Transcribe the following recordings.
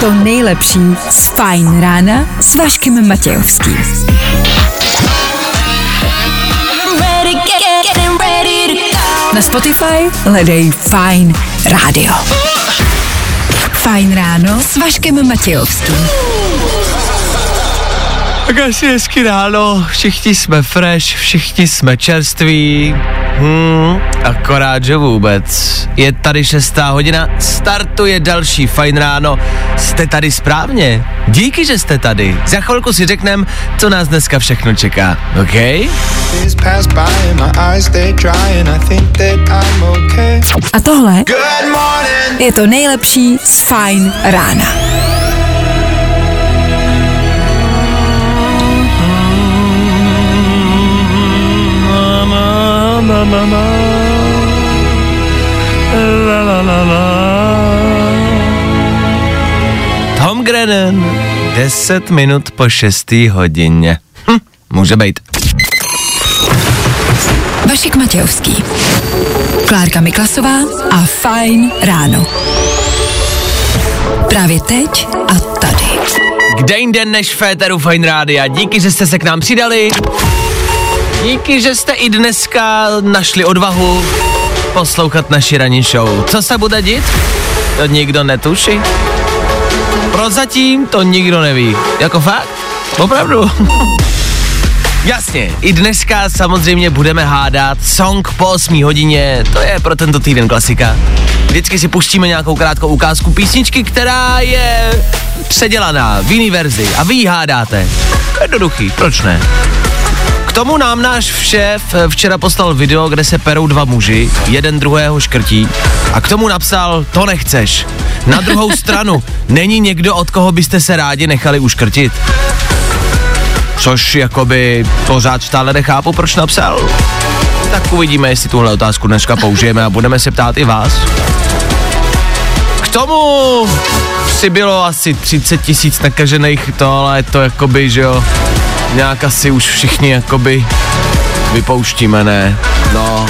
to nejlepší z Fajn rána s Vaškem Matějovským. Na Spotify hledej Fajn rádio. Fajn ráno s Vaškem Matějovským. Tak asi hezky ráno, všichni jsme fresh, všichni jsme čerství. Hmm, akorát, že vůbec. Je tady šestá hodina, startuje další fajn ráno. Jste tady správně. Díky, že jste tady. Za chvilku si řeknem, co nás dneska všechno čeká. OK? A tohle je to nejlepší z Fajn rána. Tom Grennan, 10 minut po 6. hodině. Hm, může být. Vašek Matějovský. Klárka Miklasová a Fajn ráno. Právě teď a tady. Kde jinde než Féteru Fine Rádia. Díky, že jste se k nám přidali. Díky, že jste i dneska našli odvahu poslouchat naši ranní show. Co se bude dít? To nikdo netuší. Prozatím to nikdo neví. Jako fakt? Opravdu? Jasně, i dneska samozřejmě budeme hádat song po 8 hodině, to je pro tento týden klasika. Vždycky si pustíme nějakou krátkou ukázku písničky, která je předělaná v jiný verzi a vy ji hádáte. Jednoduchý, proč ne? K tomu nám náš šéf včera poslal video, kde se perou dva muži, jeden druhého škrtí a k tomu napsal, to nechceš. Na druhou stranu, není někdo, od koho byste se rádi nechali uškrtit? Což jakoby pořád stále nechápu, proč napsal. Tak uvidíme, jestli tuhle otázku dneska použijeme a budeme se ptát i vás. K tomu si bylo asi 30 tisíc nakažených to, ale to jakoby, že jo, nějak asi už všichni jakoby vypouštíme, ne? No,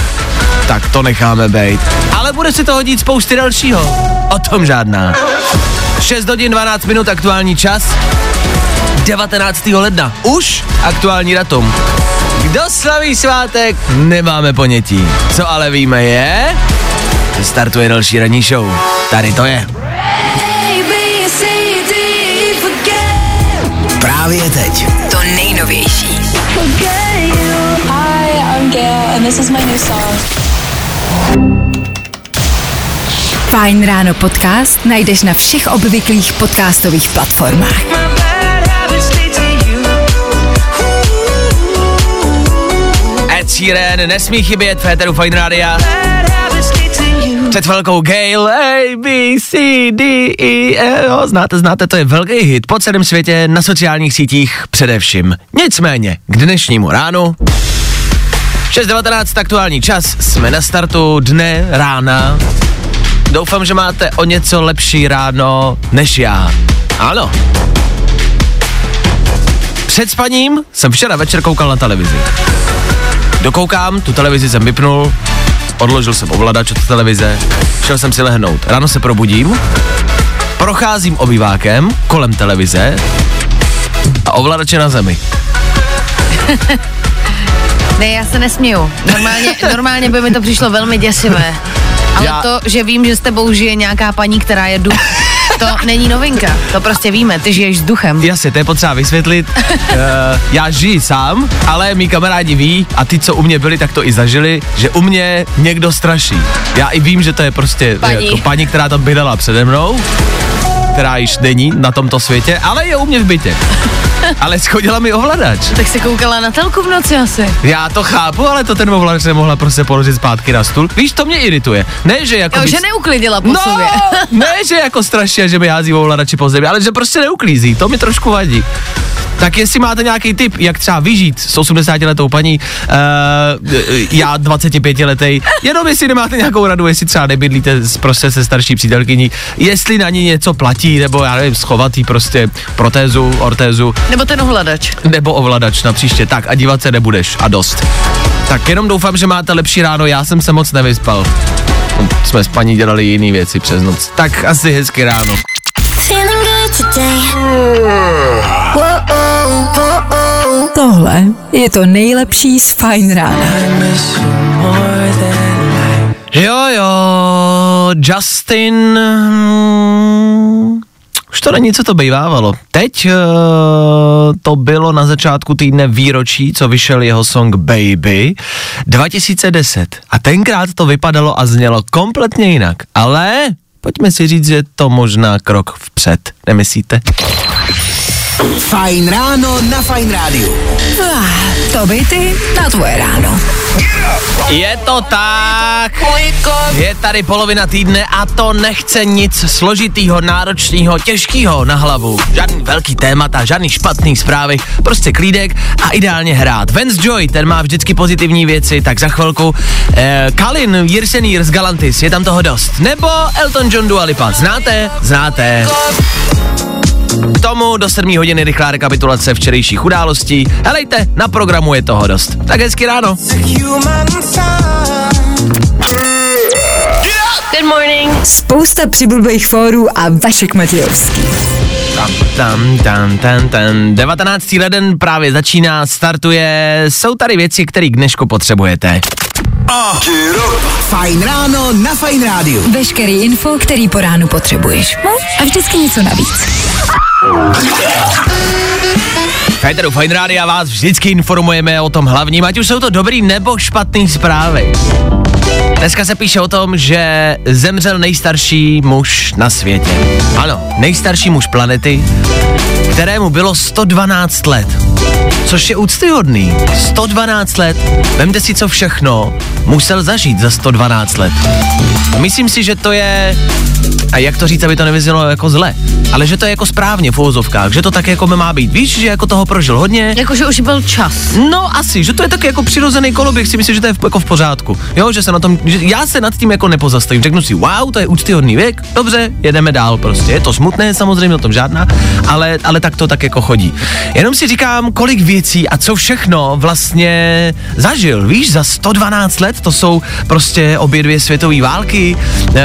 tak to necháme být. Ale bude si to hodit spousty dalšího. O tom žádná. 6 hodin 12 minut aktuální čas. 19. ledna. Už aktuální datum. Kdo slaví svátek, nemáme ponětí. Co ale víme je, že startuje další ranní show. Tady to je. Právě teď. To nejnovější. Hi, I'm Gail, and this is my new song. Fajn ráno podcast najdeš na všech obvyklých podcastových platformách. Ed Sheeran nesmí chybět v Féteru Fine Rádia. Před velkou Gail, A, B, C, D, E, F, jo, znáte, znáte, to je velký hit po celém světě, na sociálních sítích především. Nicméně, k dnešnímu ránu, 6.19 aktuální čas, jsme na startu dne, rána. Doufám, že máte o něco lepší ráno než já. Ano. Před spaním jsem včera večer koukal na televizi. Dokoukám, tu televizi jsem vypnul, odložil jsem ovladač od televize, šel jsem si lehnout. Ráno se probudím, procházím obývákem kolem televize a ovladač je na zemi. Ne, já se nesměju. Normálně, normálně by mi to přišlo velmi děsivé. Ale já... to, že vím, že s tebou žije nějaká paní, která je duch, to není novinka. To prostě víme, ty žiješ s duchem. Jasně, to je potřeba vysvětlit. uh, já žiji sám, ale mý kamarádi ví a ty, co u mě byli, tak to i zažili, že u mě někdo straší. Já i vím, že to je prostě Paní. jako paní, která tam bydlela přede mnou, která již není na tomto světě, ale je u mě v bytě. Ale schodila mi ovladač. Tak si koukala na telku v noci asi. Já to chápu, ale to ten ovladač nemohla prostě položit zpátky na stůl. Víš, to mě irituje. Ne, že jako... Jo, víc- že neuklidila po No, sobě. ne, že jako strašně, že mi hází ovladači po zemi, ale že prostě neuklízí, to mi trošku vadí. Tak jestli máte nějaký tip, jak třeba vyžít s 80 letou paní, uh, já 25 letý, jenom jestli nemáte nějakou radu, jestli třeba nebydlíte s, prostě se starší přítelkyní, jestli na ní něco platí, naštěstí, nebo já nevím, schovat jí prostě protézu, ortézu, Nebo ten ovladač. nebo ovladač na příště. Tak a dívat se nebudeš a dost. Tak jenom doufám, že máte lepší ráno, já jsem se moc nevyspal. No, Jsme s paní dělali jiné věci přes noc. Tak asi hezky ráno. Tohle je to nejlepší z Fajn rána. Jo, jo, Justin... hmm, Už to není, co to bývávalo. Teď uh, to bylo na začátku týdne výročí, co vyšel jeho song Baby 2010. A tenkrát to vypadalo a znělo kompletně jinak. Ale pojďme si říct, že to možná krok vpřed, nemyslíte? Fajn ráno na Fajn rádiu. Ah, to by ty na tvoje ráno. Je to tak. Je tady polovina týdne a to nechce nic složitýho, náročného, těžkého na hlavu. Žádný velký témata, žádný špatný zprávy, prostě klídek a ideálně hrát. Vance Joy, ten má vždycky pozitivní věci, tak za chvilku. Eh, Kalin, Jirsenýr z Galantis, je tam toho dost. Nebo Elton John Dua Lipa, znáte? Znáte. K tomu do 7 hodiny rychlá rekapitulace včerejších událostí. Helejte, na programu je toho dost. Tak hezky ráno. Good morning. Spousta přibulbých fórů a Vašek Matějovský. Tam, tam, tam, tam, tam. 19. leden právě začíná, startuje. Jsou tady věci, které k dnešku potřebujete. Fajn ráno na Fajn rádiu. Veškerý info, který po ránu potřebuješ. No a vždycky něco navíc. Fajteru Fine Radio a vás vždycky informujeme o tom hlavním, ať už jsou to dobrý nebo špatný zprávy. Dneska se píše o tom, že zemřel nejstarší muž na světě. Ano, nejstarší muž planety, kterému bylo 112 let. Což je úctyhodný. 112 let. Vemte si, co všechno musel zažít za 112 let. Myslím si, že to je a jak to říct, aby to nevyznělo jako zle, ale že to je jako správně v uvozovkách, že to tak jako má být. Víš, že jako toho prožil hodně, Jakože už byl čas. No asi, že to je taky jako přirozený koloběh, si myslím, že to je v, jako v pořádku. Jo, že se na tom, že já se nad tím jako nepozastavím. Řeknu si, wow, to je úctyhodný věk, dobře, jedeme dál prostě. Je to smutné, samozřejmě o tom žádná, ale, ale tak to tak jako chodí. Jenom si říkám, kolik věcí a co všechno vlastně zažil. Víš, za 112 let to jsou prostě obě dvě světové války. E,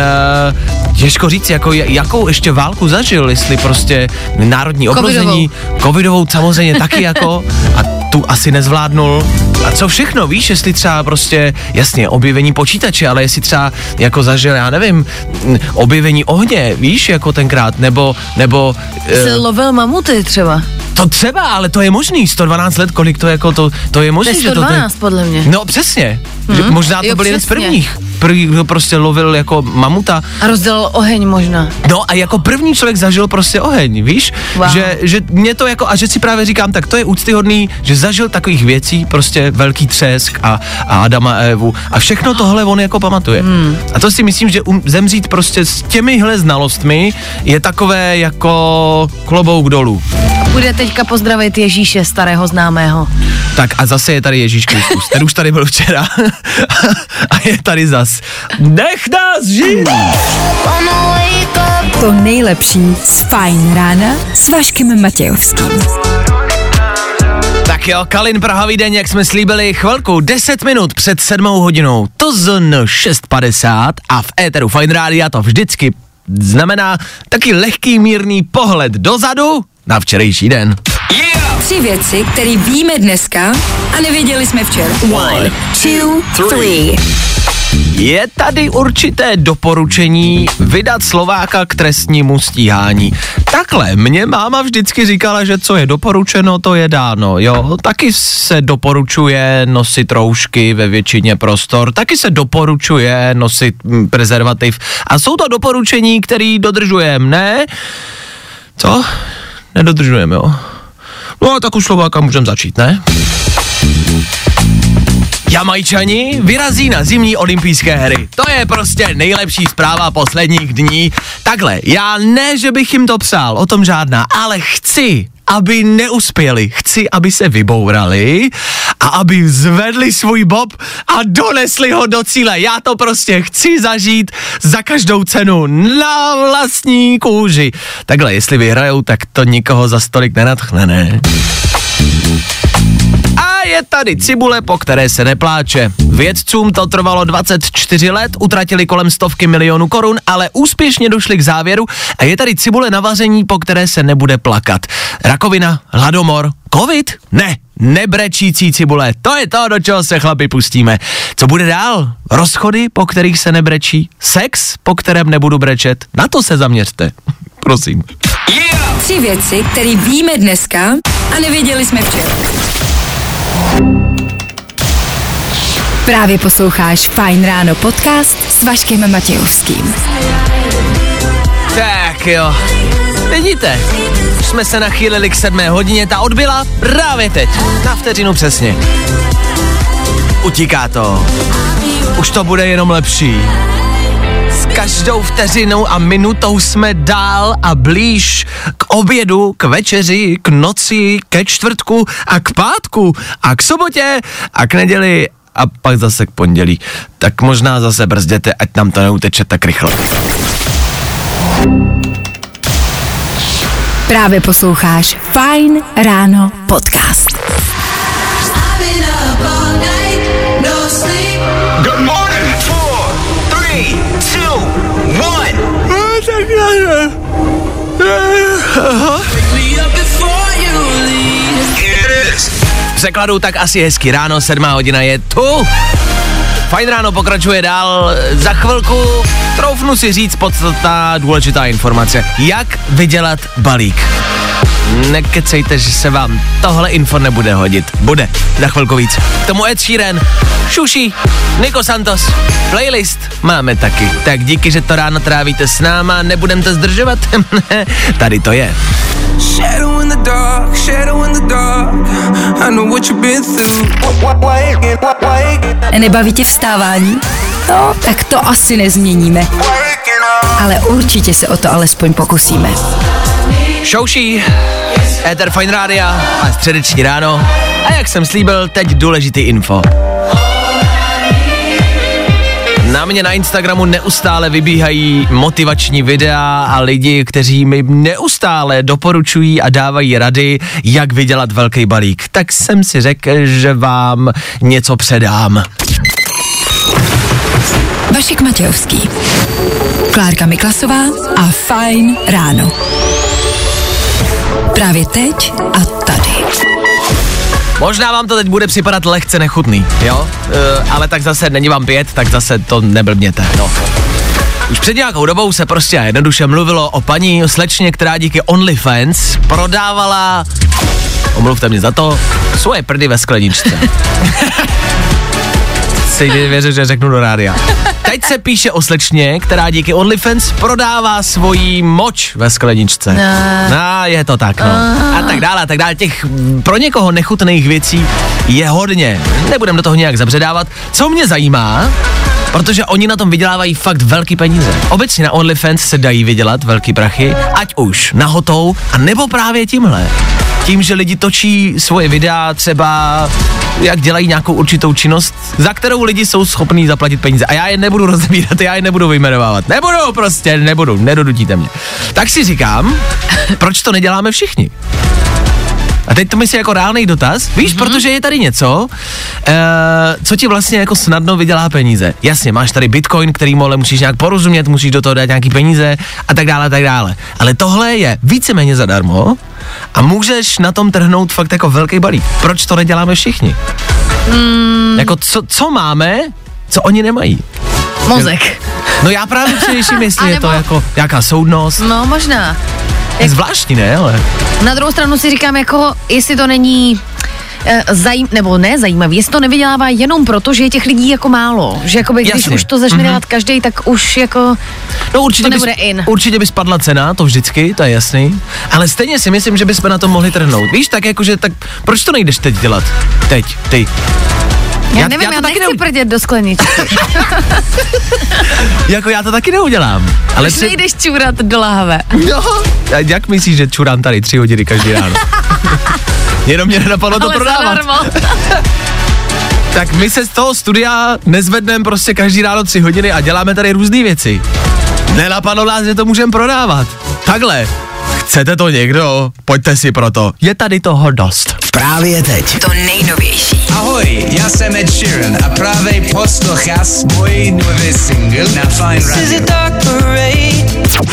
těžko říct, jako, jakou ještě válku zažil, jestli prostě národní obrození, covidovou samozřejmě taky jako a tu asi nezvládnul. A co všechno, víš, jestli třeba prostě, jasně, objevení počítače, ale jestli třeba jako zažil, já nevím, objevení ohně, víš, jako tenkrát, nebo, nebo, Jsi e, lovil mamuty třeba. to třeba, ale to je možný, 112 let, kolik to jako, to, to je To možný, je že to... 112 podle mě. No přesně, že možná to Jo, byl jeden z přesně. prvních. První, kdo prostě lovil jako mamuta. A rozdělal oheň možná. No a jako první člověk zažil prostě oheň, víš? Wow. Že, že mě to jako, a že si právě říkám, tak to je úctyhodný, že zažil takových věcí, prostě velký třesk a, a Adama a Evu a všechno tohle on jako pamatuje. Hmm. A to si myslím, že um, zemřít prostě s těmihle znalostmi je takové jako klobouk dolů. Bude teďka pozdravit Ježíše, starého známého. Tak a zase je tady Ježíš Kristus, ten už tady byl včera a je tady zas. Nech nás žít! To nejlepší z Fajn rána s Vaškem Matějovským. Tak jo, Kalin Prahavý den, jak jsme slíbili, chvilku, 10 minut před 7 hodinou, to zn 6.50 a v éteru Fine Rádia to vždycky znamená taky lehký mírný pohled dozadu na včerejší den. Tři věci, které víme dneska a nevěděli jsme včera. One, two, three. Je tady určité doporučení vydat Slováka k trestnímu stíhání. Takhle, mě máma vždycky říkala, že co je doporučeno, to je dáno, jo. Taky se doporučuje nosit roušky ve většině prostor, taky se doporučuje nosit mm, prezervativ. A jsou to doporučení, který dodržujeme, ne? Co? Nedodržujeme, jo. No a tak už Slováka můžeme začít, ne? Jamajčani vyrazí na zimní olympijské hry. To je prostě nejlepší zpráva posledních dní. Takhle, já ne, že bych jim to psal, o tom žádná, ale chci, aby neuspěli. Chci, aby se vybourali a aby zvedli svůj bob a donesli ho do cíle. Já to prostě chci zažít za každou cenu na vlastní kůži. Takhle, jestli vyhrajou, tak to nikoho za stolik nenatchne, ne? Je tady cibule, po které se nepláče. Vědcům to trvalo 24 let, utratili kolem stovky milionů korun, ale úspěšně došli k závěru a je tady cibule na vaření, po které se nebude plakat. Rakovina, hladomor, covid? Ne, nebrečící cibule, to je to, do čeho se chlapi pustíme. Co bude dál? Rozchody, po kterých se nebrečí? Sex, po kterém nebudu brečet? Na to se zaměřte. Prosím. Tři věci, které víme dneska a nevěděli jsme včera. Právě posloucháš Fine Ráno podcast s Vaškem Matějovským. Tak jo. Vidíte, už jsme se nachýlili k sedmé hodině, ta odbyla právě teď, na vteřinu přesně. Utíká to. Už to bude jenom lepší. Každou vteřinou a minutou jsme dál a blíž k obědu, k večeři, k noci, ke čtvrtku a k pátku a k sobotě a k neděli a pak zase k pondělí. Tak možná zase brzděte, ať nám to neuteče tak rychle. Právě posloucháš Fine Ráno podcast. Překladu tak asi hezky ráno, sedmá hodina je tu. Fajn ráno pokračuje dál. Za chvilku troufnu si říct podstatná důležitá informace. Jak vydělat balík? Nekecejte, že se vám tohle info nebude hodit. Bude, za chvilku víc. K tomu Ed Sheeran, Šuši, Nico Santos, playlist máme taky. Tak díky, že to ráno trávíte s náma, nebudem to zdržovat. Tady to je. Shadow in the dark, shadow in the dark. I know what you've been through. Nebaví tě vstávání? No, tak to asi nezměníme. Ale určitě se o to alespoň pokusíme. Šouší, Ether Fine Rádia a středeční ráno. A jak jsem slíbil, teď důležitý info. Na mě na Instagramu neustále vybíhají motivační videa a lidi, kteří mi neustále doporučují a dávají rady, jak vydělat velký balík. Tak jsem si řekl, že vám něco předám. Vašek Matějovský, Klárka Miklasová a Fine Ráno. Právě teď a tady. Možná vám to teď bude připadat lehce nechutný, jo? E, ale tak zase není vám pět, tak zase to neblbněte, no. Už před nějakou dobou se prostě a jednoduše mluvilo o paní slečně, která díky OnlyFans prodávala, omluvte mě za to, svoje prdy ve skleničce. si věřit, že řeknu do rádia. Teď se píše o slečně, která díky OnlyFans prodává svoji moč ve skleničce. No. No, je to tak, no. A tak dále, a tak dále. Těch mm, pro někoho nechutných věcí je hodně. Nebudem do toho nějak zabředávat. Co mě zajímá, protože oni na tom vydělávají fakt velký peníze. Obecně na OnlyFans se dají vydělat velký prachy, ať už nahotou, a nebo právě tímhle. Tím, že lidi točí svoje videa třeba, jak dělají nějakou určitou činnost, za kterou lidi jsou schopní zaplatit peníze. A já je nebudu rozebírat, já je nebudu vyjmenovávat. Nebudu prostě, nebudu, nedodutíte mě. Tak si říkám, proč to neděláme všichni? A teď to myslím jako reálný dotaz, víš, mm-hmm. protože je tady něco, uh, co ti vlastně jako snadno vydělá peníze. Jasně, máš tady bitcoin, který ale musíš nějak porozumět, musíš do toho dát nějaký peníze a tak dále, a tak dále. Ale tohle je víceméně zadarmo a můžeš na tom trhnout fakt jako velký balík. Proč to neděláme všichni? Mm. Jako co, co máme, co oni nemají? Mozek. No já právě především, jestli je to jako nějaká soudnost. No, možná. Je zvláštní, ne? Ale Na druhou stranu si říkám, jako, jestli to není eh, zajím, nebo ne zajímavý, jestli to nevydělává jenom proto, že je těch lidí jako málo. Že jakoby, když Jasně. už to začne Mhm. dělat každý, tak už jako No určitě, To by, nebude in. určitě by spadla cena, to vždycky, to je jasný. Ale stejně si myslím, že bychom na to mohli trhnout. Víš, tak jakože, tak proč to nejdeš teď dělat? Teď, ty. Já, Já- nevím, já já, to taky nechci neu- prdět do skleničky. Jako já to taky neudělám. Ale Už tři... nejdeš čůrat do lahve. No, a jak myslíš, že čurám tady tři hodiny každý ráno? Jenom mě nenapadlo to prodávat. Tak my se z toho studia nezvedneme prostě každý ráno tři hodiny a děláme tady různé věci. Nenapadlo nás, že to můžeme prodávat. Takhle. Chcete to někdo? Pojďte si proto. Je tady toho dost. Právě teď. To nejnovější. Ahoj, já jsem Ed Sheeran a právě posloucháš můj nový single na Fine Radio.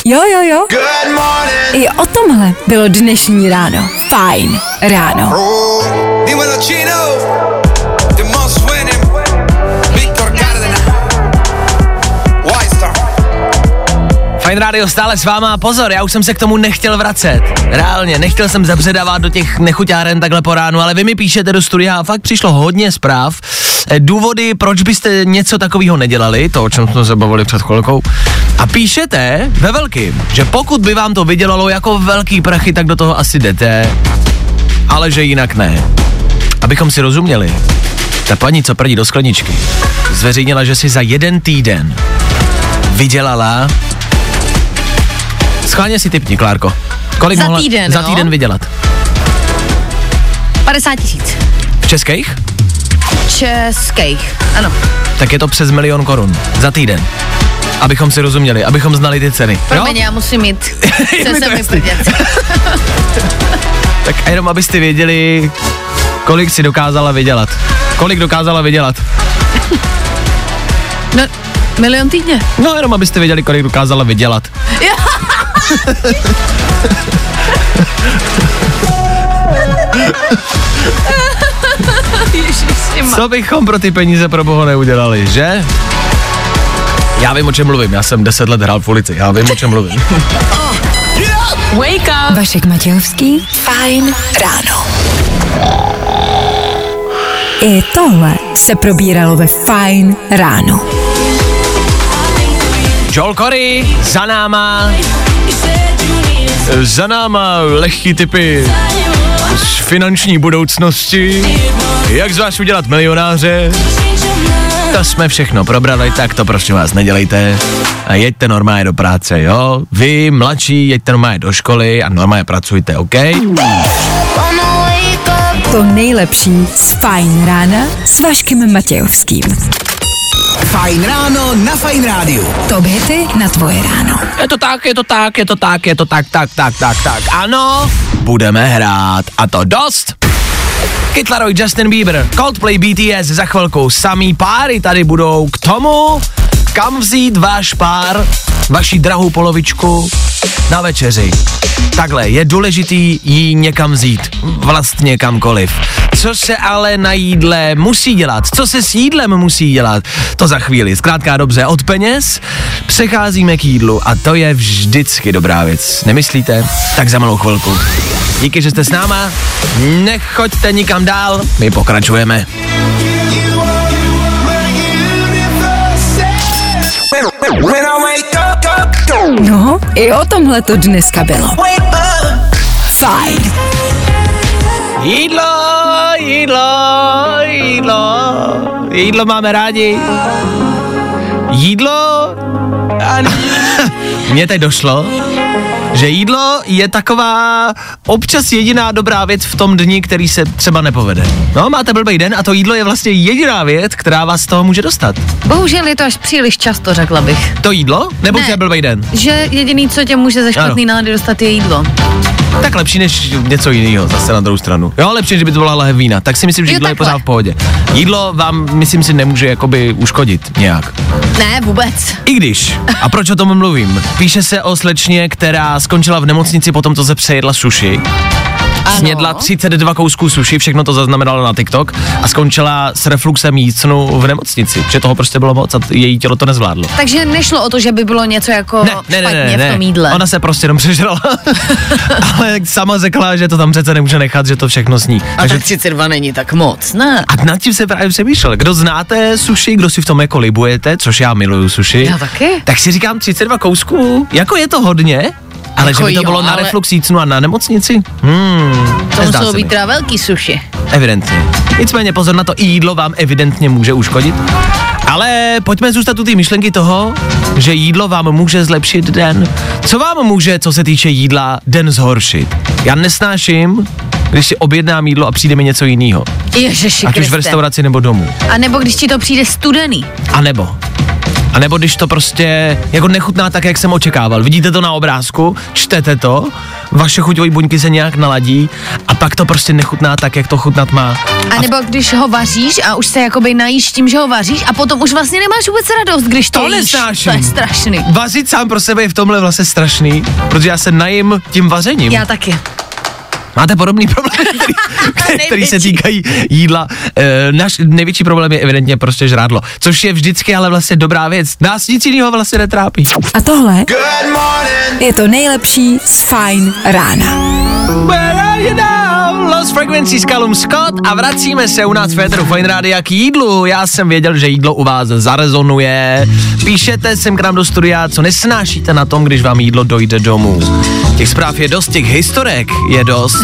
Jo, jo, jo. Good morning. I o tomhle bylo dnešní ráno. Fajn ráno. Dímelo Fajn rádio stále s váma. Pozor, já už jsem se k tomu nechtěl vracet. Reálně, nechtěl jsem zabředávat do těch nechuťáren takhle po ránu, ale vy mi píšete do studia a fakt přišlo hodně zpráv. Eh, Důvody, proč byste něco takového nedělali, to, o čem jsme se bavili před chvilkou. A píšete ve velkým, že pokud by vám to vydělalo jako velký prachy, tak do toho asi jdete, ale že jinak ne. Abychom si rozuměli, ta paní, co prdí do skleničky, zveřejnila, že si za jeden týden vydělala Schválně si typni, Klárko. Kolik Za mohla týden, za no? týden vydělat? 50 tisíc. V českých? Českých. Ano. Tak je to přes milion korun. Za týden. Abychom si rozuměli, abychom znali ty ceny. Promiň, já musím mít. Chce se mi. Tak a jenom abyste věděli, kolik si dokázala vydělat. Kolik dokázala vydělat. No, milion týdně. No jenom abyste věděli, kolik dokázala vydělat. Co bychom pro ty peníze pro boha neudělali, že? Já vím, o čem mluvím, já jsem 10 let hrál v ulici, já vím, o čem mluvím. Wake up. Vašek Matějovský. Fajn ráno. I tohle se probíralo ve Fajn ráno. Joel Corey, za náma, za náma lehký typy z finanční budoucnosti, jak z vás udělat milionáře, to jsme všechno probrali, tak to prosím vás nedělejte a jeďte normálně do práce, jo? Vy, mladší, jeďte normálně do školy a normálně pracujte, OK? To nejlepší z Fajn rána s Vaškem Matějovským. Fajn ráno na Fajn rádiu. Top hity na tvoje ráno. Je to tak, je to tak, je to tak, je to tak, tak, tak, tak, tak. Ano, budeme hrát. A to dost. Kid Laroi, Justin Bieber, Coldplay, BTS, za chvilku samý páry tady budou k tomu, kam vzít váš pár, vaši drahou polovičku na večeři. Takhle, je důležitý jí někam vzít, vlastně kamkoliv. Co se ale na jídle musí dělat? Co se s jídlem musí dělat? To za chvíli. Zkrátka dobře, od peněz přecházíme k jídlu a to je vždycky dobrá věc. Nemyslíte? Tak za malou chvilku. Díky, že jste s náma. Nechoďte nikam dál, my pokračujeme. No, i o tomhle to dneska bylo. Fajn. Jídlo, jídlo, jídlo, jídlo máme rádi. Jídlo, mně teď došlo, že jídlo je taková občas jediná dobrá věc v tom dni, který se třeba nepovede. No, máte blbý den a to jídlo je vlastně jediná věc, která vás z toho může dostat. Bohužel je to až příliš často, řekla bych. To jídlo? Nebo Ne. blbý den? Že jediný, co tě může ze špatný nálady dostat, je jídlo. Tak lepší než něco jiného, zase na druhou stranu. Jo, lepší, že by to byla lahev vína. Tak si myslím, že Jo, jídlo je takhle. pořád v pohodě. Jídlo vám, myslím si, nemůže jakoby uškodit nějak. Ne, vůbec. I když. A proč o tom mluvím? Píše se o slečně, která skončila v nemocnici po tom, co se přejedla suši. Ano. Snědla 32 kousků suši, všechno to zaznamenalo na TikTok a skončila s refluxem jícnu v nemocnici, že toho prostě bylo moc a její tělo to nezvládlo. Takže nešlo o to, že by bylo něco jako Ne, ne, ne, špatně ne, v tom ne. jídle. Ona se prostě jenom přežrala. Ale sama řekla, že to tam přece nemůže nechat, že to všechno sní. A tak 32 není tak moc, ne? A nad tím se právě přemýšlel. Kdo znáte suši, kdo si v tom jako libujete, což já miluju suši. Já taky. Tak si říkám 32 kousků, jako je to hodně, Ale Jako že by to jo, bylo na ale- refluxícnu a na nemocnici? Hmm, To se být teda velký suši. Evidentně. Nicméně pozor na to, i jídlo vám evidentně může uškodit. Ale pojďme zůstat u té myšlenky toho, že jídlo vám může zlepšit den. Co vám může, co se týče jídla, den zhoršit? Já nesnáším, když si objednám jídlo a přijde mi něco jiného. Ježiši Ať už v restauraci nebo domů. A nebo když ti to přijde studený. A nebo. A nebo když to prostě jako nechutná tak, jak jsem očekával. Vidíte to na obrázku, čtete to, vaše chuťové buňky se nějak naladí a pak to prostě nechutná tak, jak to chutnat má. A nebo když ho vaříš a už se jakoby najíš tím, že ho vaříš a potom už vlastně nemáš vůbec radost, když to, To jíš. nesnáším. To je strašný. Vařit sám pro sebe je v tomhle vlastně strašný, protože já se najím tím vařením. Já taky. Máte podobný problém, který, který se Největší. týkají jídla. E, náš největší problém je evidentně prostě žrádlo, což je vždycky ale vlastně dobrá věc. Nás nic jiného vlastně netrápí. A tohle je to nejlepší z Fajn rána. Where are you now? Lost Frequency s Callum Scott a vracíme se u nás v Féteru Fine Rádia k jídlu. Já jsem věděl, že jídlo u vás zarezonuje. Píšete sem k nám do studia, co nesnášíte na tom, když vám jídlo dojde domů. Těch zpráv je dost, těch historek je dost.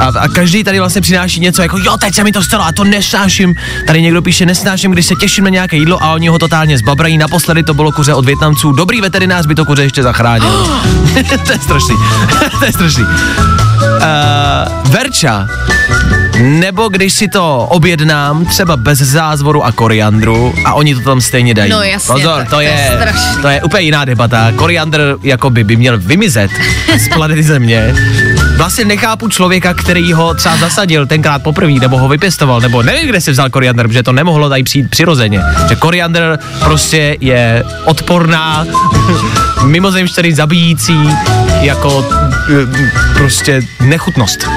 A, a každý tady vlastně přináší něco jako, jo, teď se mi to stalo a to nesnáším. Tady někdo píše, nesnáším, když se těším na nějaké jídlo a oni ho totálně zbabrají. Naposledy to bylo kuře od Větnamců. Dobrý veterinář by to kuře ještě zachránil. to je strašný. to je strašný. Uh, Verča, nebo když si to objednám, třeba bez zázvoru a koriandru a oni to tam stejně dají. No jasně, Pozor, to, to je to je úplně jiná debata. Koriandr jakoby by měl vymizet z planety Země. Vlastně nechápu člověka, který ho třeba zasadil tenkrát poprvé, nebo ho vypěstoval, nebo nevím, kde si vzal koriandr, protože to nemohlo tady přijít přirozeně. Že koriandr prostě je odporná, mimozemštěný zabijící, jako eh, prostě nechutnost.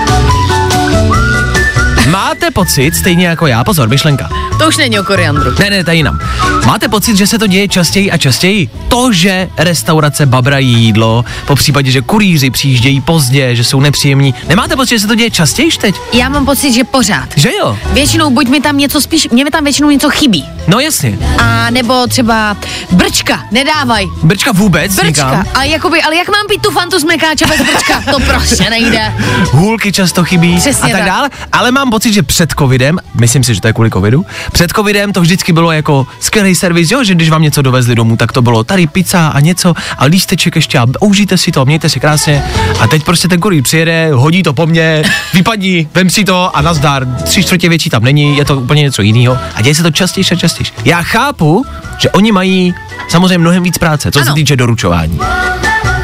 Máte pocit, stejně jako já, pozor, myšlenka. To už není o koriandru. Ne, ne, to je jinam. Máte pocit, že se to děje častěji a častěji? To, že restaurace babrají jídlo, po případě, že kurýři přijíždějí pozdě, že jsou nepříjemní. Nemáte pocit, že se to děje častěji teď? Já mám pocit, že pořád. Že jo? Většinou buď mi tam něco spíš, mě mi tam většinou něco chybí. No jasně. A nebo třeba brčka, nedávaj. Brčka vůbec Brčka. A jakoby, ale jak mám pít tu fantu z mekáče bez brčka? To prostě nejde. Hůlky často chybí Přesně a tak, tak. dále. Ale mám pocit, že před covidem, myslím si, že to je kvůli covidu, před covidem to vždycky bylo jako skvělý servis, jo, že když vám něco dovezli domů, tak to bylo tady pizza a něco a lísteček ještě a užijte si to, mějte si krásně. A teď prostě ten kurýr přijede, hodí to po mně, vypadni, vem si to a nazdar, tři čtvrtě větší tam není, je to úplně něco jiného a děje se to častěji a častěji. Já chápu, že oni mají samozřejmě mnohem víc práce, co ano. se týče doručování.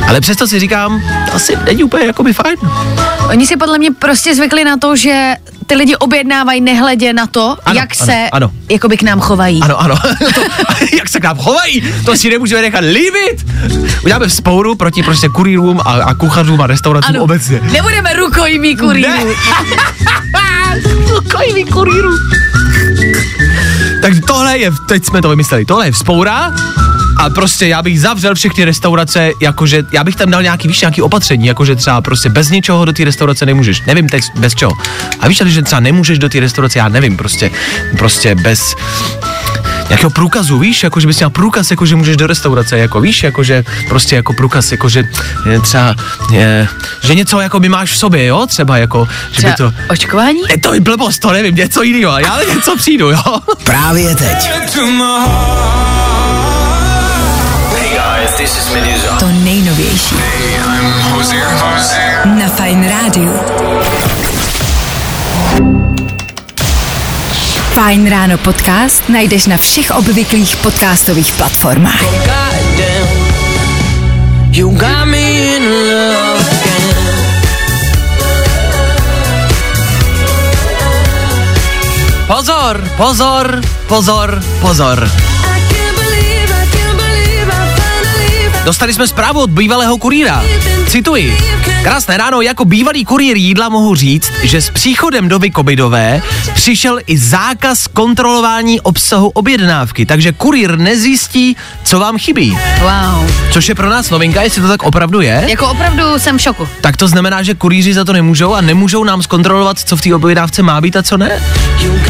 Ale přesto si říkám, to asi není úplně jakoby fajn. Oni si podle mě prostě zvykli na to, že ty lidi objednávají nehledě na to, Ano, jak ano, se ano. jakoby k nám chovají. Ano, ano. to, jak se k nám chovají, to si nemůžeme nechat líbit. Uděláme vzpouru proti prostě kurýrům a, a kuchařům a restauracím Ano. obecně. Nebudeme rukojmí kurýrů. Ne. Rukojmí kurýrů. Takže tohle je, teď jsme to vymysleli, tohle je vzpoura a prostě já bych zavřel všechny restaurace, jakože já bych tam dal nějaký, víš, nějaký opatření, jakože třeba prostě bez ničeho do té restaurace nemůžeš, nevím teď bez čeho. A víš, ale že třeba nemůžeš do té restaurace, já nevím, prostě, prostě bez nějakého průkazu, víš, jako že bys měl průkaz, jako že můžeš do restaurace, jako víš, jako že prostě jako průkaz, jako že je, třeba, je, že něco jako by máš v sobě, jo, třeba jako, že by Třeba to, očkování? je to je blbost, to nevím, něco jiného, já něco přijdu, jo. Právě teď. To my heart. To nejnovější na Fajn rádiu. Fajn ráno podcast najdeš na všech obvyklých podcastových platformách. You got me in love again. Pozor, pozor, pozor, pozor. Dostali jsme zprávu od bývalého kurýra. Cituji. Krásné ráno, jako bývalý kurýr jídla mohu říct, že s příchodem doby covidové přišel i zákaz kontrolování obsahu objednávky, takže kurýr nezjistí, co vám chybí. Wow. Což je pro nás novinka, jestli to tak opravdu je. Jako opravdu jsem v šoku. Tak to znamená, že kurýři za to nemůžou a nemůžou nám zkontrolovat, co v té objednávce má být a co ne?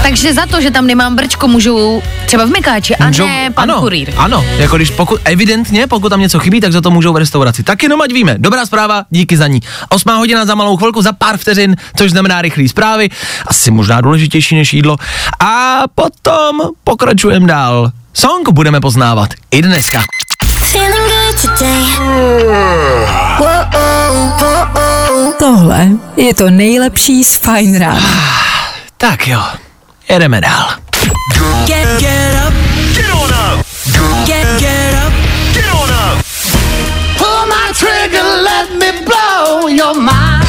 Takže za to, že tam nemám brčko, můžou Třeba v Mykáči a Můžou- ne pan ano, kurýr. Ano, jako když pokud, evidentně, pokud tam něco chybí, tak za to můžou v restauraci. Tak jenom ať víme. Dobrá zpráva, díky za ní. Osmá hodina za malou chvilku, za pár vteřin, což znamená rychlý zprávy, asi možná důležitější než jídlo. A potom pokračujeme dál. Song budeme poznávat i dneska. Tohle je to nejlepší z Fine Rána. Tak jo, jedeme dál. Get, get up. Get on up. Get, get up. Get on up. Pull my trigger, let me blow your mind.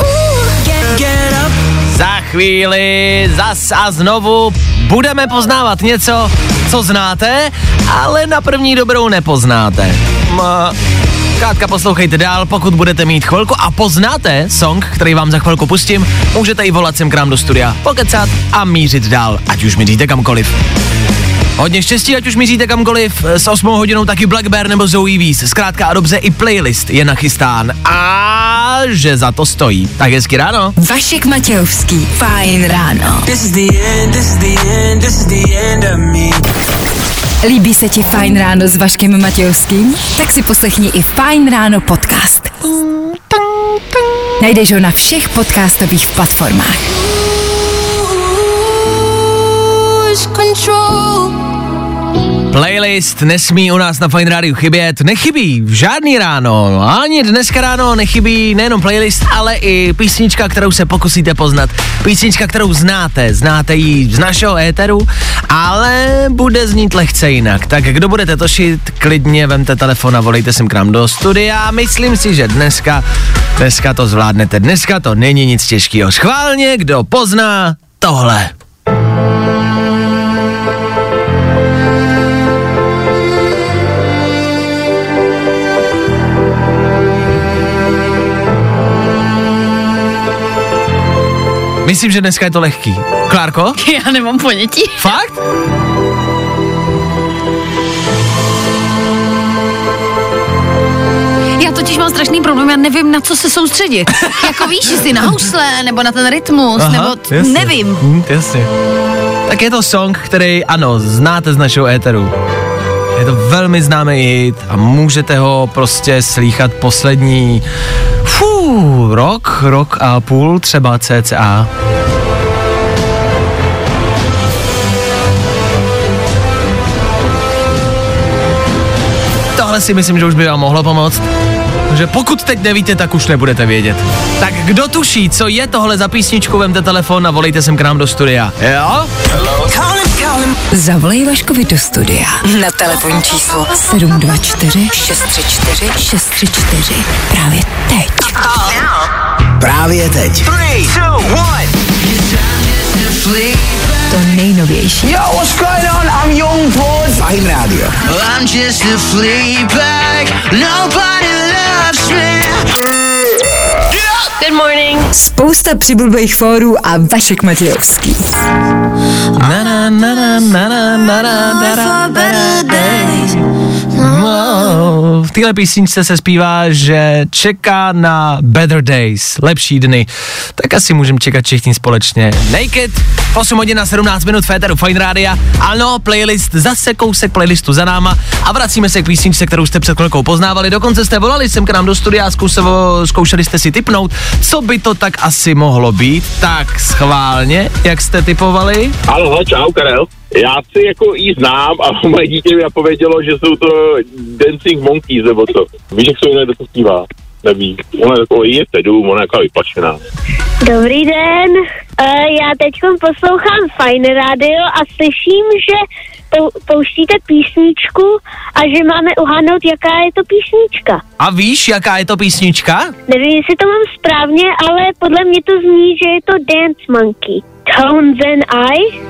Ooh, get, get up. Za chvíli zas a znovu budeme poznávat něco, co znáte, ale na první dobrou nepoznáte. Ma, Krátka poslouchejte dál, pokud budete mít chvilku a poznáte song, který vám za chvilku pustím, můžete i volat sem k nám do studia, pokecat a mířit dál, ať už míříte kamkoliv. Hodně štěstí, ať už míříte kamkoliv, s 8 hodinou taky Black Bear nebo Zoe Wees. Zkrátka a dobře i playlist je nachystán a že za to stojí. Tak hezky ráno. Vašek Matějovský, Fajn ráno. This is the end, this is the end, this is the end of me. Líbí se ti Fajn ráno s Vaškem Matějovským? Tak si poslechni i Fajn ráno podcast. Najdeš ho na všech podcastových platformách. Control. Playlist nesmí u nás na Fine Radio chybět, nechybí v žádný ráno, ani dneska ráno nechybí nejenom playlist, ale i písnička, kterou se pokusíte poznat. Písnička, kterou znáte, znáte ji z našeho éteru, ale bude znít lehce jinak. Tak kdo budete tošit, klidně vemte telefon a volejte sem k nám do studia. Myslím si, že dneska, dneska to zvládnete. Dneska to není nic těžkého. Schválně, kdo pozná tohle. Myslím, že dneska je to lehký. Klárko? Já nemám ponětí. Fakt? Já totiž mám strašný problém, já nevím, na co se soustředit. jako víš, jestli na housle, nebo na ten rytmus, nebo t- jasně. nevím. Hm, jasně. Tak je to song, který, ano, znáte z našeho éteru. Je to velmi známý hit a můžete ho prostě slýchat poslední rok, rok a půl třeba cca. Tohle si myslím, že už by vám mohlo pomoct. že pokud teď nevíte, tak už nebudete vědět. Tak kdo tuší, co je tohle za písničku, vemte telefon a volejte sem k nám do studia. Jo? Zavolej Vaškovi do studia na telefonní číslo 724 634 634 právě teď. Právě teď. To nejnovější. Yo, what's going on? I'm Young Boy. Fajn Radio. I'm just a fleabag. Nobody loves me. Good morning. Spousta přibulbých fórů a Vašek Matějovský. Na, na, na, na, na, na, na, na, na, na, na, na. V téhle písničce se zpívá, že čeká na better days, lepší dny. Tak asi můžeme čekat všichni společně. Naked, 8 hodin a 17 minut Féteru Fine Rádia. Ano, playlist, zase kousek playlistu za náma a vracíme se k písničce, kterou jste před chvilkou poznávali. Dokonce jste volali sem k nám do studia a zkoušeli jste si typnout, co by to tak asi mohlo být. Tak schválně, jak jste typovali? Halo, čau, Karel. Já si jako jí znám a moje dítě mi povědělo, že jsou to Dancing Monkeys nebo co. Víš, jak se jmenuje, kdo to zpívá? Neví. Ona je jako je sedm, ona je jako vypačená. Dobrý den, uh, já teď poslouchám Fine Radio a slyším, že pou- pouštíte písničku a že máme uhádnout, jaká je to písnička. A víš, jaká je to písnička? Nevím, jestli to mám správně, ale podle mě to zní, že je to Dance Monkey. Tones and I?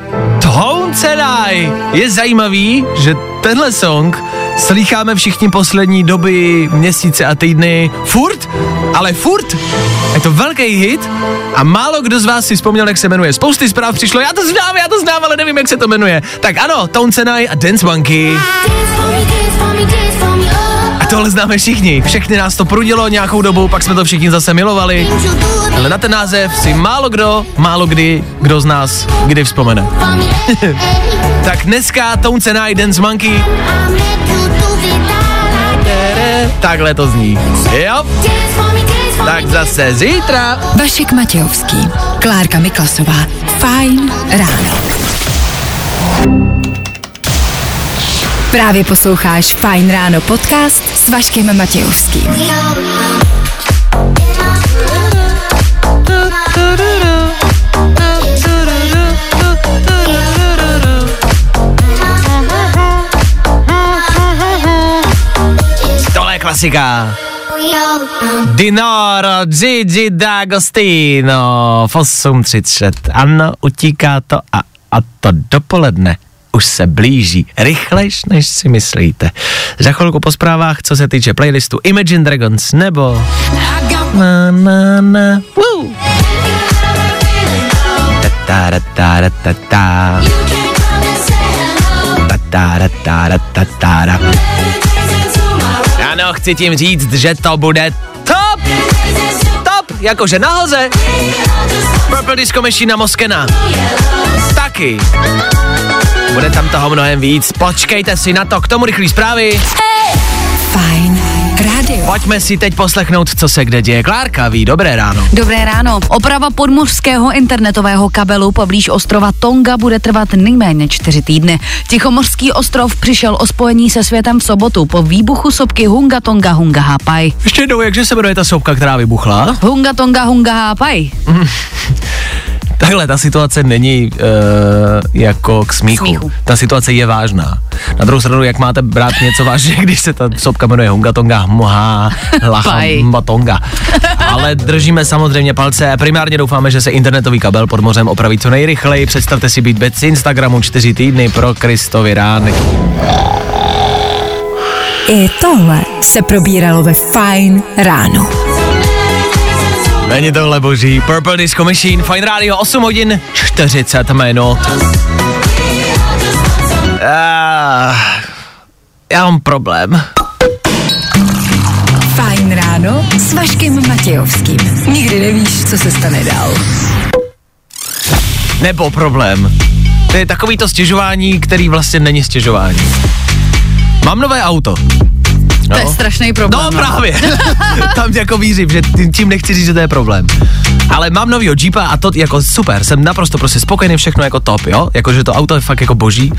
Tones and I. Je zajímavý, že tenhle song slycháme všichni poslední doby, měsíce a týdny furt, ale furt. Je to velký hit a málo kdo z vás si vzpomněl, jak se jmenuje. Spousty zpráv přišlo, já to znám, já to znám, ale nevím, jak se to jmenuje. Tak ano, Tones and I a Dance Monkey. A tohle známe všichni. Všechny nás to prudilo nějakou dobu, pak jsme to všichni zase milovali. Ale na ten název si málo kdo, málo kdy, kdo z nás kdy vzpomene. tak dneska Tounce Night Dance Monkey. Takhle to zní. Jo? Tak zase zítra. Vašek Matějovský, Klárka Miklasová. Fajn ráno. Právě posloucháš Fajn ráno podcast s Vaškem Matějovským. Tohle je klasika. Dinoro, Gigi D'Agostino, v 8.30. Ano, utíká to a, a to dopoledne už se blíží rychlejš, než si myslíte. Za chvilku po zprávách, co se týče playlistu Imagine Dragons nebo... Na, na, na. Ano, chci tím říct, že to bude top! Top! Jakože nahoře! Purple Disco Machine Moskena. Taky. Bude tam toho mnohem víc. Počkejte si na to, k tomu rychlý zprávy. Fajn rádio. Pojďme si teď poslechnout, co se kde děje. Klárka ví, dobré ráno. Dobré ráno. Oprava podmořského internetového kabelu poblíž ostrova Tonga bude trvat nejméně čtyři týdny. Tichomořský ostrov přišel o spojení se světem v sobotu po výbuchu sopky Hunga Tonga Hunga Hapai. Ještě jednou, jakže se jmenuje ta sopka, která vybuchla? Hunga Tonga Hunga Hapai. Takhle, ta situace není uh, jako k smíchu. Smíchu. Ta situace je vážná. Na druhou stranu, jak máte brát něco vážně, když se ta sopka jmenuje Hunga Tonga Moha Lacha Pai. Tonga. Ale držíme samozřejmě palce a primárně doufáme, že se internetový kabel pod mořem opraví co nejrychleji. Představte si být bez Instagramu čtyři týdny pro Kristovi rány. I tohle se probíralo ve Fajn ráno. Není tohle boží. Purple Disco Machine, Fine Radio, 8 hodin 40 minut. Ah, já mám problém. Fajn ráno s Vaškem Matějovským. Nikdy nevíš, co se stane dál. Nebo problém. To je takový to stěžování, který vlastně není stěžování. Mám nové auto. To je strašný problém. No právě. Tam jako vířím, že tí- tím nechci říct, že to je problém. Ale mám novýho Jeepa a to jako super, jsem naprosto prostě spokojený, všechno jako top, jo? Jako, že to auto je fakt jako boží.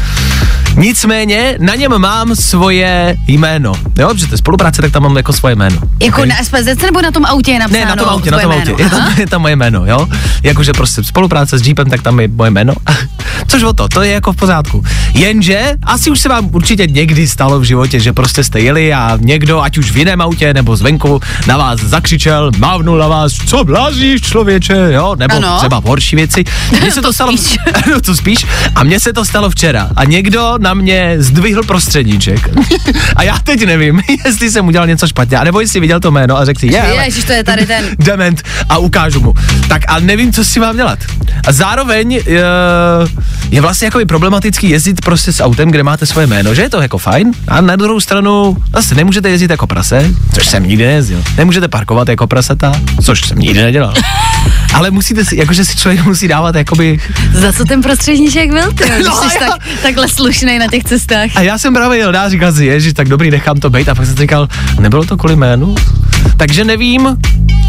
Nicméně na něm mám svoje jméno, jo? Protože to je spolupráce, tak tam mám jako svoje jméno. Jako Ok? na SPZ nebo na tom autě je napsáno Ne, na tom autě, na tom autě. Je tam, je tam moje jméno, jo? Jakože prostě spolupráce s Jeepem, tak tam je moje jméno. Což o to, to je jako v pořádku. Jenže asi už se vám určitě někdy stalo v životě, že prostě jste jeli a někdo, ať už v jiném autě nebo zvenku, na vás zakřičel, mávnul na vás, co blázíš člověče, jo? Nebo Ano. třeba v horší věci. Mně se to, stalo, no to spíš, a mně se to stalo včera. A někdo na mě zdvihl prostředníček. a já teď nevím, jestli jsem udělal něco špatně, anebo jestli viděl to jméno a řekl si, je, hele, Ježiš, to je tady ten. dement a ukážu mu. Tak a nevím, co si mám dělat. A zároveň je, je vlastně jako problematický jezdit prostě s autem, kde máte svoje jméno, že je to jako fajn. A na druhou stranu zase nemůžete jezdit jako prase, což jsem nikdy nejezdil. Nemůžete parkovat jako prasata, což jsem nikdy nedělal. Ale musíte si, jakože si člověk musí dávat jakoby... Za co ten prostředníček byl, ty? Když No, jsi já- tak, takhle slušnej na těch cestách. A já jsem právě jel dál, říkal si, ježiš, tak dobrý, nechám to být. A pak jsem říkal, nebylo to kvůli jménu? Takže nevím,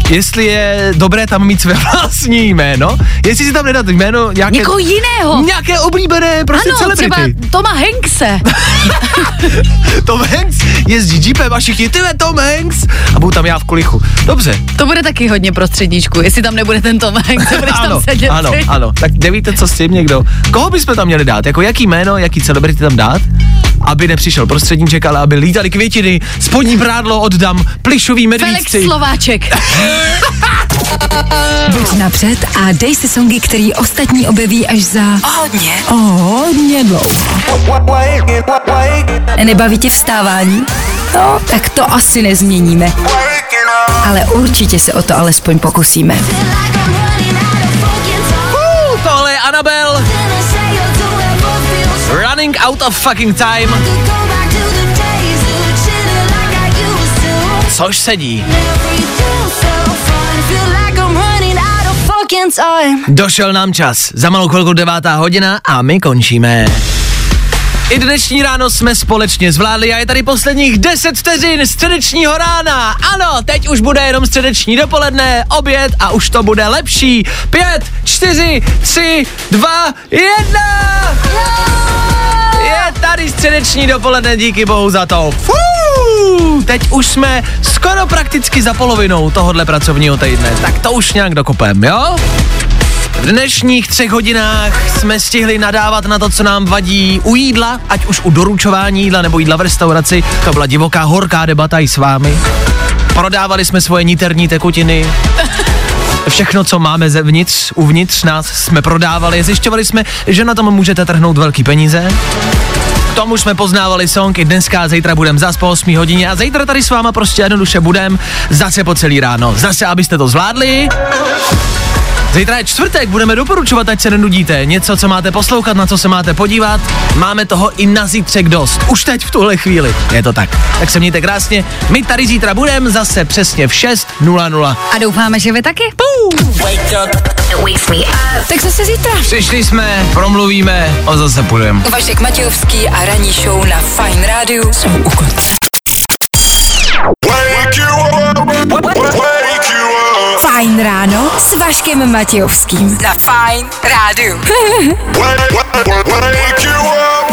jestli je dobré tam mít své vlastní jméno, jestli si tam nedat jméno nějaké... Někoho jiného. Nějaké oblíbené prostě ano, celebrity. třeba Toma Hankse. Tom Hanks jezdí jeepem a všichni, ty Tom Hanks. A budu tam já v kulichu. Dobře. To bude taky hodně prostředníčku, jestli tam nebude ten Hanks, budeš tam ano, sedět. ano, ty. ano. Tak nevíte, co s tím někdo. Koho bychom tam měli dát? Jako jaký jméno, jaký celebrity tam dát? Aby nepřišel prostředníček, ale aby lítali květiny, spodní prádlo oddám, plišový Felix medvídci. Slováček. Buď napřed a dej si songy, který ostatní objeví až za Hodně. hodně dlouho. Nebaví tě vstávání? No, tak to asi nezměníme. Ale určitě se o to alespoň pokusíme. Uh, tohle je Anabel. Running out of fucking time. což sedí. Došel nám čas, za malou chvilku devátá hodina a my končíme. I dnešní ráno jsme společně zvládli a je tady posledních 10 vteřin středečního rána. Ano, teď už bude jenom středeční dopoledne, oběd a už to bude lepší. 5, 4, 3, 2, 1! Je tady středeční dopoledne, díky bohu za to. Fuu, teď už jsme skoro prakticky za polovinou tohohle pracovního týdne, tak to už nějak dokopem, jo? V dnešních třech hodinách jsme stihli nadávat na to, co nám vadí u jídla, ať už u doručování jídla nebo jídla v restauraci. To byla divoká, horká debata i s vámi. Prodávali jsme svoje niterní tekutiny. Všechno, co máme zevnitř, uvnitř nás, jsme prodávali. Zjišťovali jsme, že na tom můžete trhnout velký peníze. Tomu jsme poznávali song i dneska a zítra budem zas po 8 hodině a zítra tady s váma prostě jednoduše budem zase po celý ráno. Zase, abyste to zvládli. Zítra je čtvrtek, budeme doporučovat, ať se nenudíte. Něco, co máte poslouchat, na co se máte podívat. Máme toho i na zítřek dost. Už teď v tuhle chvíli. Je to tak. Tak se mějte krásně. My tady zítra budeme zase přesně v 6.00. A doufáme, že vy taky. Tak zase zítra. Přišli jsme, promluvíme a zase půjdeme. Vašek Matějovský a ranní show na Fine Radio jsou u konce. S Vaškem Matějovským. Na Fine Radio. Wake you up.